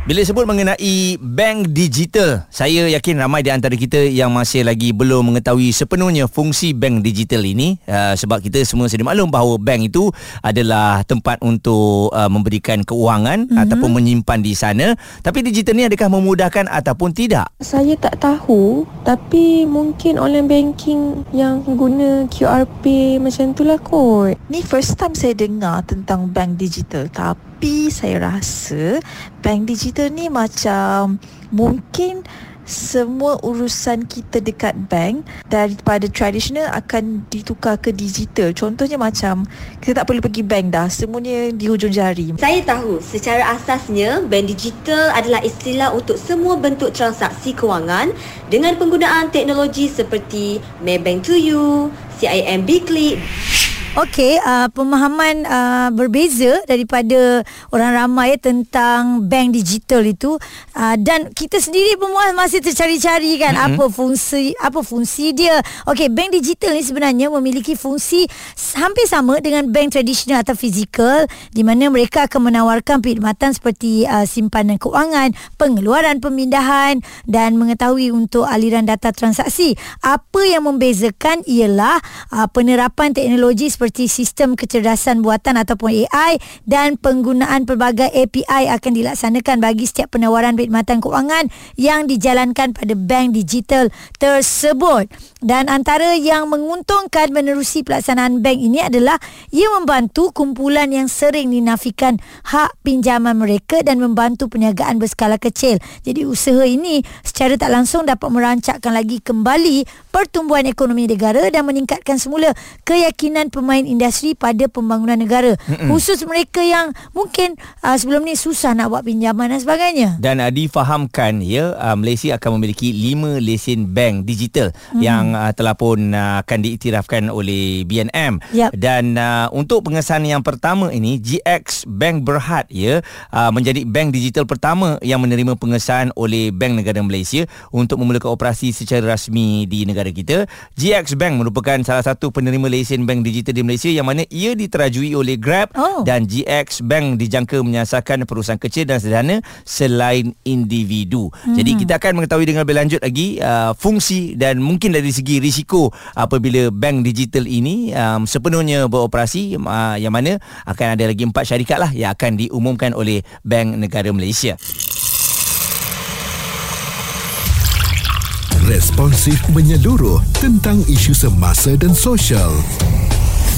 Bila sebut mengenai bank digital, saya yakin ramai di antara kita yang masih lagi belum mengetahui sepenuhnya fungsi bank digital ini uh, sebab kita semua sedia maklum bahawa bank itu adalah tempat untuk uh, memberikan keuangan mm-hmm. ataupun menyimpan di sana. Tapi digital ni adakah memudahkan ataupun tidak? Saya tak tahu tapi mungkin online banking yang guna QR Pay macam itulah kot. Ni first time saya dengar tentang bank digital tapi tapi saya rasa bank digital ni macam mungkin semua urusan kita dekat bank daripada tradisional akan ditukar ke digital. Contohnya macam kita tak perlu pergi bank dah, semuanya di hujung jari. Saya tahu secara asasnya bank digital adalah istilah untuk semua bentuk transaksi kewangan dengan penggunaan teknologi seperti Maybank to you, CIMB Click Okey, uh, pemahaman uh, berbeza daripada orang ramai tentang bank digital itu uh, dan kita sendiri pun masih tercari-cari kan mm-hmm. apa fungsi apa fungsi dia. Okey, bank digital ni sebenarnya memiliki fungsi hampir sama dengan bank tradisional atau fizikal di mana mereka akan menawarkan perkhidmatan seperti uh, simpanan kewangan, pengeluaran pemindahan dan mengetahui untuk aliran data transaksi. Apa yang membezakan ialah uh, penerapan teknologi seperti sistem kecerdasan buatan ataupun AI dan penggunaan pelbagai API akan dilaksanakan bagi setiap penawaran perkhidmatan kewangan yang dijalankan pada bank digital tersebut. Dan antara yang menguntungkan menerusi pelaksanaan bank ini adalah ia membantu kumpulan yang sering dinafikan hak pinjaman mereka dan membantu perniagaan berskala kecil. Jadi usaha ini secara tak langsung dapat merancakkan lagi kembali pertumbuhan ekonomi negara dan meningkatkan semula keyakinan pemain pemain industri pada pembangunan negara Mm-mm. khusus mereka yang mungkin uh, sebelum ni susah nak buat pinjaman dan sebagainya dan uh, difahamkan ya uh, Malaysia akan memiliki 5 lesen bank digital mm. yang uh, telah pun uh, akan diiktirafkan oleh BNM yep. dan uh, untuk pengesahan yang pertama ini GX Bank Berhad ya uh, menjadi bank digital pertama yang menerima pengesahan oleh Bank Negara Malaysia untuk memulakan operasi secara rasmi di negara kita GX Bank merupakan salah satu penerima lesen bank digital di Malaysia yang mana ia diterajui oleh Grab oh. dan GX Bank dijangka menyasarkan perusahaan kecil dan sederhana selain individu. Hmm. Jadi kita akan mengetahui dengan lebih lanjut lagi uh, fungsi dan mungkin dari segi risiko apabila bank digital ini um, sepenuhnya beroperasi uh, yang mana akan ada lagi empat syarikat lah yang akan diumumkan oleh Bank Negara Malaysia. Responsif menyeluruh tentang isu semasa dan sosial.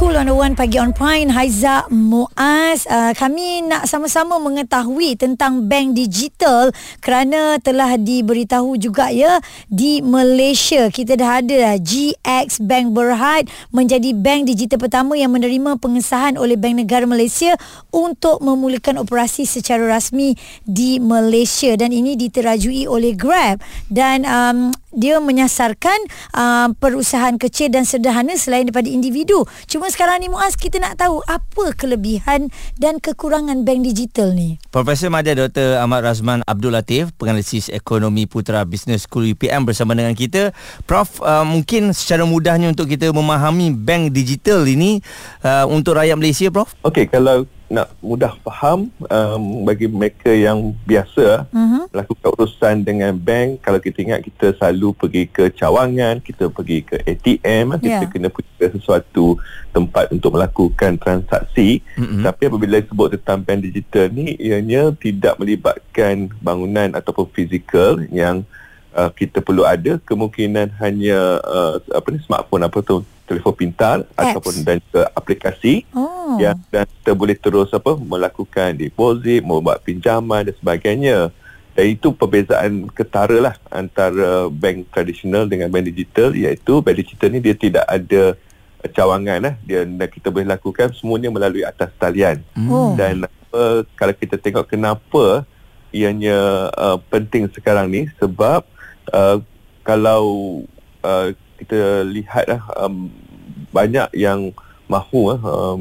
Cool on the One Pagi on Point Haiza Muaz. Uh, Kami nak sama-sama mengetahui Tentang bank digital Kerana telah diberitahu juga ya Di Malaysia. Kita dah ada lah GX Bank Berhad Menjadi bank digital pertama Yang menerima pengesahan oleh Bank Negara Malaysia Untuk memulakan operasi secara rasmi Di Malaysia. Dan ini diterajui oleh Grab. Dan um, dia menyasarkan uh, perusahaan kecil dan sederhana selain daripada individu. Cuma sekarang ni Muaz kita nak tahu apa kelebihan dan kekurangan bank digital ni. Profesor Madya Dr. Ahmad Razman Abdul Latif, penganalisis ekonomi Putra Business School UPM bersama dengan kita. Prof, uh, mungkin secara mudahnya untuk kita memahami bank digital ini uh, untuk rakyat Malaysia, Prof? Okey, kalau nak mudah faham um, bagi mereka yang biasa uh-huh. melakukan urusan dengan bank kalau kita ingat kita selalu pergi ke cawangan kita pergi ke ATM yeah. kita kena pergi ke sesuatu tempat untuk melakukan transaksi uh-huh. tapi apabila disebut tentang bank digital ni ianya tidak melibatkan bangunan ataupun fizikal yang uh, kita perlu ada kemungkinan hanya uh, apa ni smartphone apa tu telefon pintar Apps. ataupun dan juga aplikasi oh. yang dan kita boleh terus apa melakukan deposit, membuat pinjaman dan sebagainya. Dan itu perbezaan ketara lah antara bank tradisional dengan bank digital iaitu bank digital ni dia tidak ada cawangan lah. Dia dan kita boleh lakukan semuanya melalui atas talian. Oh. Dan apa, kalau kita tengok kenapa ianya uh, penting sekarang ni sebab uh, kalau uh, kita lihatlah um, banyak yang mahu uh,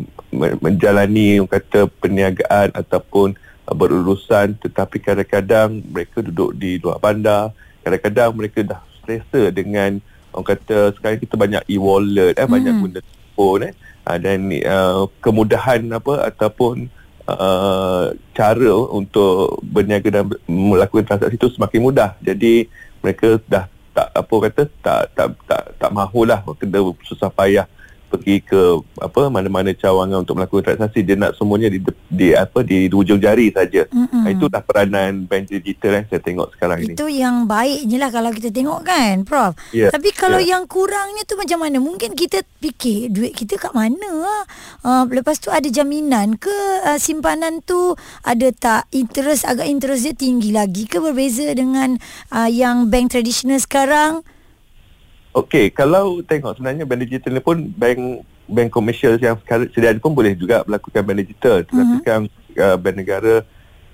menjalani kata perniagaan ataupun uh, berurusan. Tetapi kadang-kadang mereka duduk di luar bandar. Kadang-kadang mereka dah selesa dengan orang kata sekarang kita banyak e-wallet eh, banyak Hmm. guna telefon eh. Uh, dan uh, kemudahan apa ataupun uh, cara untuk berniaga dan melakukan transaksi itu semakin mudah. Jadi mereka dah tak apa kata tak tak tak tak mahulah kena susah payah pergi ke apa mana-mana cawangan untuk melakukan transaksi dia nak semuanya di, di apa di, di ujung jari saja. Mm-mm. mm itulah peranan bank digital yang saya tengok sekarang ini. Itu yang baiknya lah kalau kita tengok kan Prof. Ya, Tapi kalau ya. yang kurangnya tu macam mana? Mungkin kita fikir duit kita kat mana lah uh, Lepas tu ada jaminan ke uh, simpanan tu Ada tak? Interest agak interest dia tinggi lagi ke Berbeza dengan uh, yang bank tradisional sekarang Okey, kalau tengok sebenarnya bank digital ni pun bank bank komersial yang sekarang sedia ada pun boleh juga melakukan bank digital. Tetapi Mhm. mm-hmm. kan uh, bank negara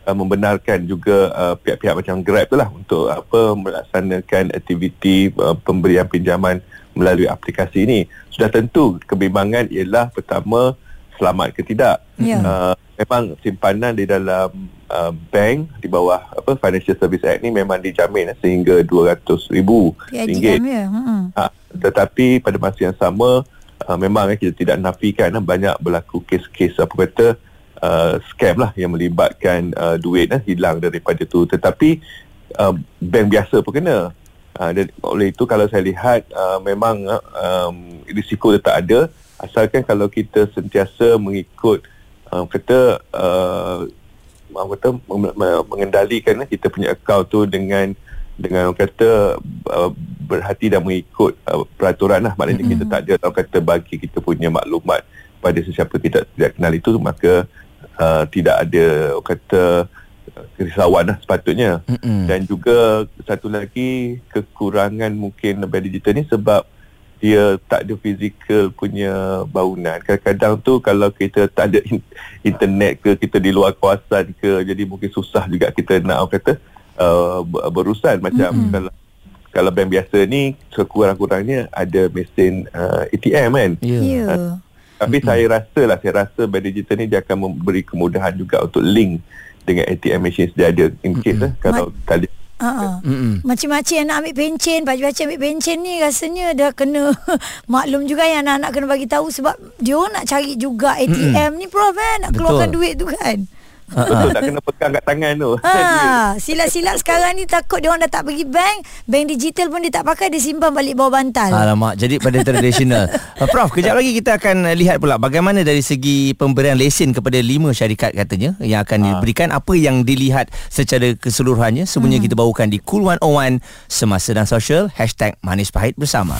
uh, membenarkan juga uh, pihak-pihak macam Grab tu lah untuk apa melaksanakan aktiviti uh, pemberian pinjaman melalui aplikasi ini. Sudah tentu kebimbangan ialah pertama selamat ke tidak. Ya. Uh, memang simpanan di dalam uh, bank di bawah apa Financial Service Act ni memang dijamin eh, sehingga 200,000 ringgit. PIDM ya hmm. Ha, tetapi pada masa yang sama uh, memang eh, kita tidak nafikan uh, banyak berlaku kes-kes apa kata uh, scam lah yang melibatkan uh, duit uh, hilang daripada tu tetapi uh, bank biasa pun kena uh, dan oleh itu kalau saya lihat uh, memang uh, um, risiko tetap ada asalkan kalau kita sentiasa mengikut uh, kata uh, orang kata mengendalikan eh, kita punya akaun tu dengan dengan orang kata uh, berhati dan mengikut uh, peraturan lah maknanya mm-hmm. kita tak ada orang kata bagi kita punya maklumat pada sesiapa kita tidak kenal itu maka uh, tidak ada orang kata kerisauan lah sepatutnya Mm-mm. dan juga satu lagi kekurangan mungkin bank digital ni sebab dia tak ada fizikal punya bangunan. Kadang-kadang tu kalau kita tak ada in- internet ke kita di luar kawasan ke jadi mungkin susah juga kita nak orang kata uh, ber- berurusan macam Mm-mm. kalau kalau bank biasa ni sekurang-kurangnya ada mesin uh, ATM kan. Ya. Ya Tapi saya rasa lah, saya rasa bank digital ni dia akan memberi kemudahan juga untuk link dengan ATM machine sedia ada in case eh, kalau tali Uh-uh. Mm-mm. Macam-macam yang nak ambil pencen Pakcik-pakcik ambil pencen ni Rasanya dah kena Maklum juga yang anak-anak kena bagi tahu Sebab dia nak cari juga ATM ni Prof kan Nak Betul. keluarkan duit tu kan betul tak kena pegang kat tangan tu. Ha, silap-silap sekarang ni takut dia orang dah tak pergi bank, bank digital pun dia tak pakai, dia simpan balik bawah bantal. Alamak, jadi pada tradisional. Uh, Prof, kejap lagi kita akan lihat pula bagaimana dari segi pemberian lesen kepada lima syarikat katanya yang akan diberikan apa yang dilihat secara keseluruhannya. Semuanya kita bawakan di Cool 101 Semasa dan Sosial Hashtag Manis Pahit bersama.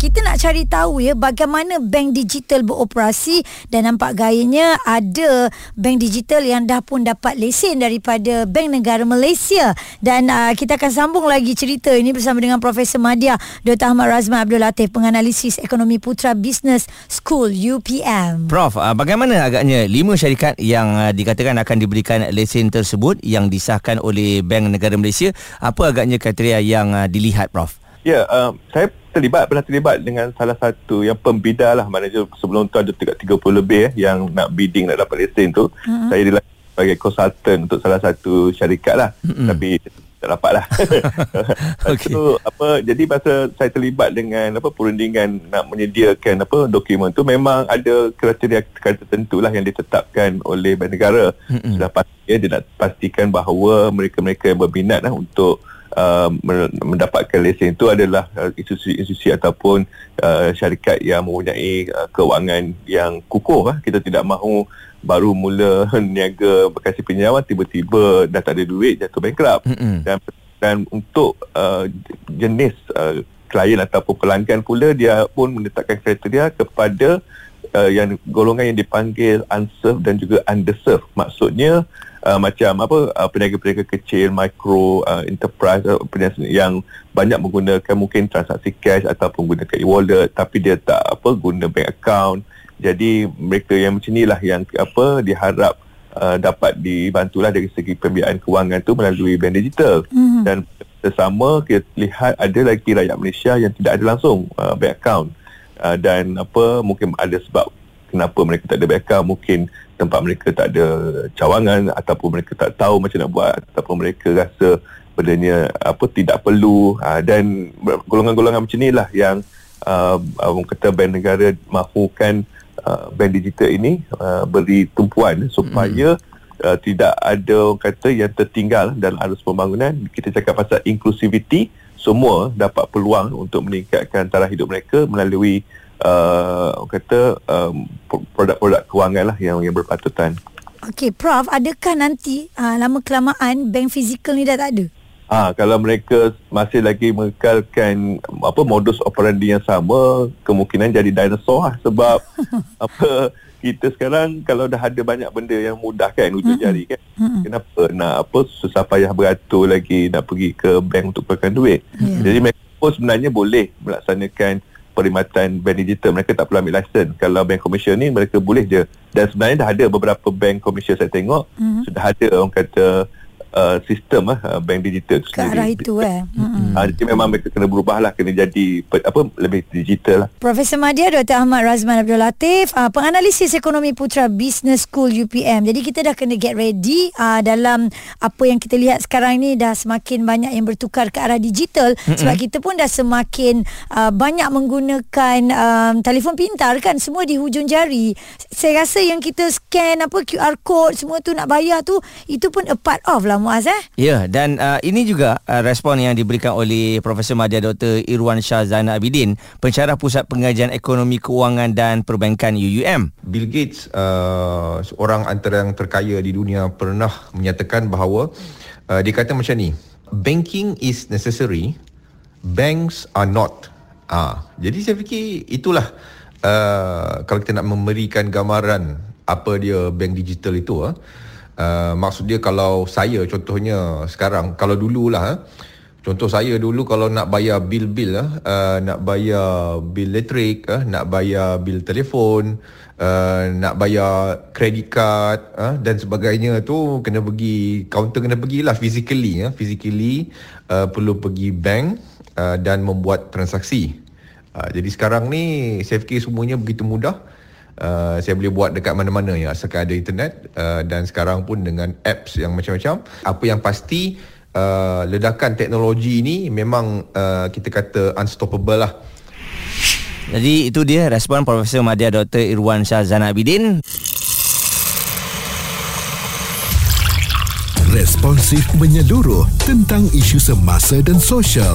Kita nak cari tahu ya bagaimana bank digital beroperasi dan nampak gayanya ada bank digital yang dah pun dapat lesen daripada Bank Negara Malaysia dan uh, kita akan sambung lagi cerita ini bersama dengan Profesor Madya Dr. Ahmad Razman Abdul Latif penganalisis ekonomi putra Business School UPM. Prof, uh, bagaimana agaknya lima syarikat yang uh, dikatakan akan diberikan lesen tersebut yang disahkan oleh Bank Negara Malaysia, apa agaknya kriteria yang uh, dilihat Prof? Ya, uh, saya terlibat pernah terlibat dengan salah satu yang pembida lah manager sebelum tu ada dekat 30 lebih eh, yang nak bidding nak dapat lesen tu. Mm-hmm. Saya dilayani sebagai consultant untuk salah satu syarikat lah. Mm-hmm. Tapi tak dapat lah. Okay. so, apa, jadi masa saya terlibat dengan apa perundingan nak menyediakan apa dokumen tu memang ada kriteria tertentu lah yang ditetapkan oleh negara. Mm-hmm. Sudah pasti ya, dia nak pastikan bahawa mereka-mereka yang berminat lah untuk uh, men- mendapatkan lesen itu adalah uh, institusi-institusi ataupun uh, syarikat yang mempunyai uh, kewangan yang kukuh. Uh. Kita tidak mahu baru mula niaga berkasih pinjaman tiba-tiba dah tak ada duit jatuh bankrupt. Dan dan untuk uh, jenis uh, klien ataupun pelanggan pula dia pun menetapkan kriteria kepada uh, yang golongan yang dipanggil unserved dan juga underserved. Maksudnya uh, macam apa uh, peniaga-peniaga kecil, micro uh, enterprise uh, peniaga yang banyak menggunakan mungkin transaksi cash ataupun gunakan e-wallet tapi dia tak apa guna bank account. Jadi mereka yang macam inilah yang apa diharap uh, dapat dibantulah dari segi pembiayaan kewangan tu melalui bank digital Mhm. dan sesama kita lihat ada lagi rakyat Malaysia yang tidak ada langsung uh, bank account uh, dan apa mungkin ada sebab kenapa mereka tak ada account mungkin tempat mereka tak ada cawangan ataupun mereka tak tahu macam nak buat ataupun mereka rasa bedanya apa tidak perlu. Uh, dan golongan-golongan macam inilah yang uh, orang kata bank negara mahukan uh, bank digital ini uh, beri tumpuan supaya mm uh, tidak ada orang kata yang tertinggal dalam arus pembangunan. Kita cakap pasal inclusivity semua dapat peluang untuk meningkatkan taraf hidup mereka melalui uh, kata um, produk-produk kewangan lah yang yang berpatutan. Okey, Prof, adakah nanti uh, lama kelamaan bank fizikal ni dah tak ada? Ah, ha, kalau mereka masih lagi mengekalkan apa modus operandi yang sama, kemungkinan jadi dinosaur lah sebab apa kita sekarang kalau dah ada banyak benda yang mudah kan hujung mm-hmm. jari kan mm-hmm. kenapa nak apa susah payah beratur lagi nak pergi ke bank untuk keluarkan duit yeah. jadi mereka pun sebenarnya boleh melaksanakan perkhidmatan bank digital mereka tak perlu ambil license kalau bank komersial ni mereka boleh je dan sebenarnya dah ada beberapa bank komersial saya tengok mm-hmm. sudah ada orang kata Uh, sistem uh, bank digital ke arah itu eh hmm. uh, jadi memang mereka kena berubah lah kena jadi apa lebih digital lah Profesor Madia Dr. Ahmad Razman Abdul Latif uh, penganalisis ekonomi putra Business School UPM jadi kita dah kena get ready uh, dalam apa yang kita lihat sekarang ni dah semakin banyak yang bertukar ke arah digital mm-hmm. sebab kita pun dah semakin uh, banyak menggunakan um, telefon pintar kan semua di hujung jari saya rasa yang kita scan apa QR code semua tu nak bayar tu itu pun a part of lah Muaz eh. Ya dan uh, ini juga uh, respon yang diberikan oleh Profesor Madya Dr. Irwan Shah Zainal Abidin, pensyarah Pusat Pengajian Ekonomi Keuangan dan Perbankan UUM. Bill Gates uh, seorang antara yang terkaya di dunia pernah menyatakan bahawa uh, dia kata macam ni, banking is necessary, banks are not. Ah, jadi saya fikir itulah uh, kalau kita nak memberikan gambaran apa dia bank digital itu ah. Uh, Uh, maksud dia kalau saya contohnya sekarang kalau dululah uh, contoh saya dulu kalau nak bayar bil-bil uh, uh, nak bayar bil elektrik uh, nak bayar bil telefon uh, nak bayar credit card uh, dan sebagainya tu kena pergi kaunter kena pergilah physically uh, physically uh, perlu pergi bank uh, dan membuat transaksi. Uh, jadi sekarang ni saya fikir semuanya begitu mudah Uh, saya boleh buat dekat mana-mana ya asalkan ada internet uh, dan sekarang pun dengan apps yang macam-macam. Apa yang pasti uh, ledakan teknologi ini memang uh, kita kata unstoppable lah. Jadi itu dia respon Profesor Madya Dr. Irwan Shah Zanabidin responsif menyeluruh tentang isu semasa dan sosial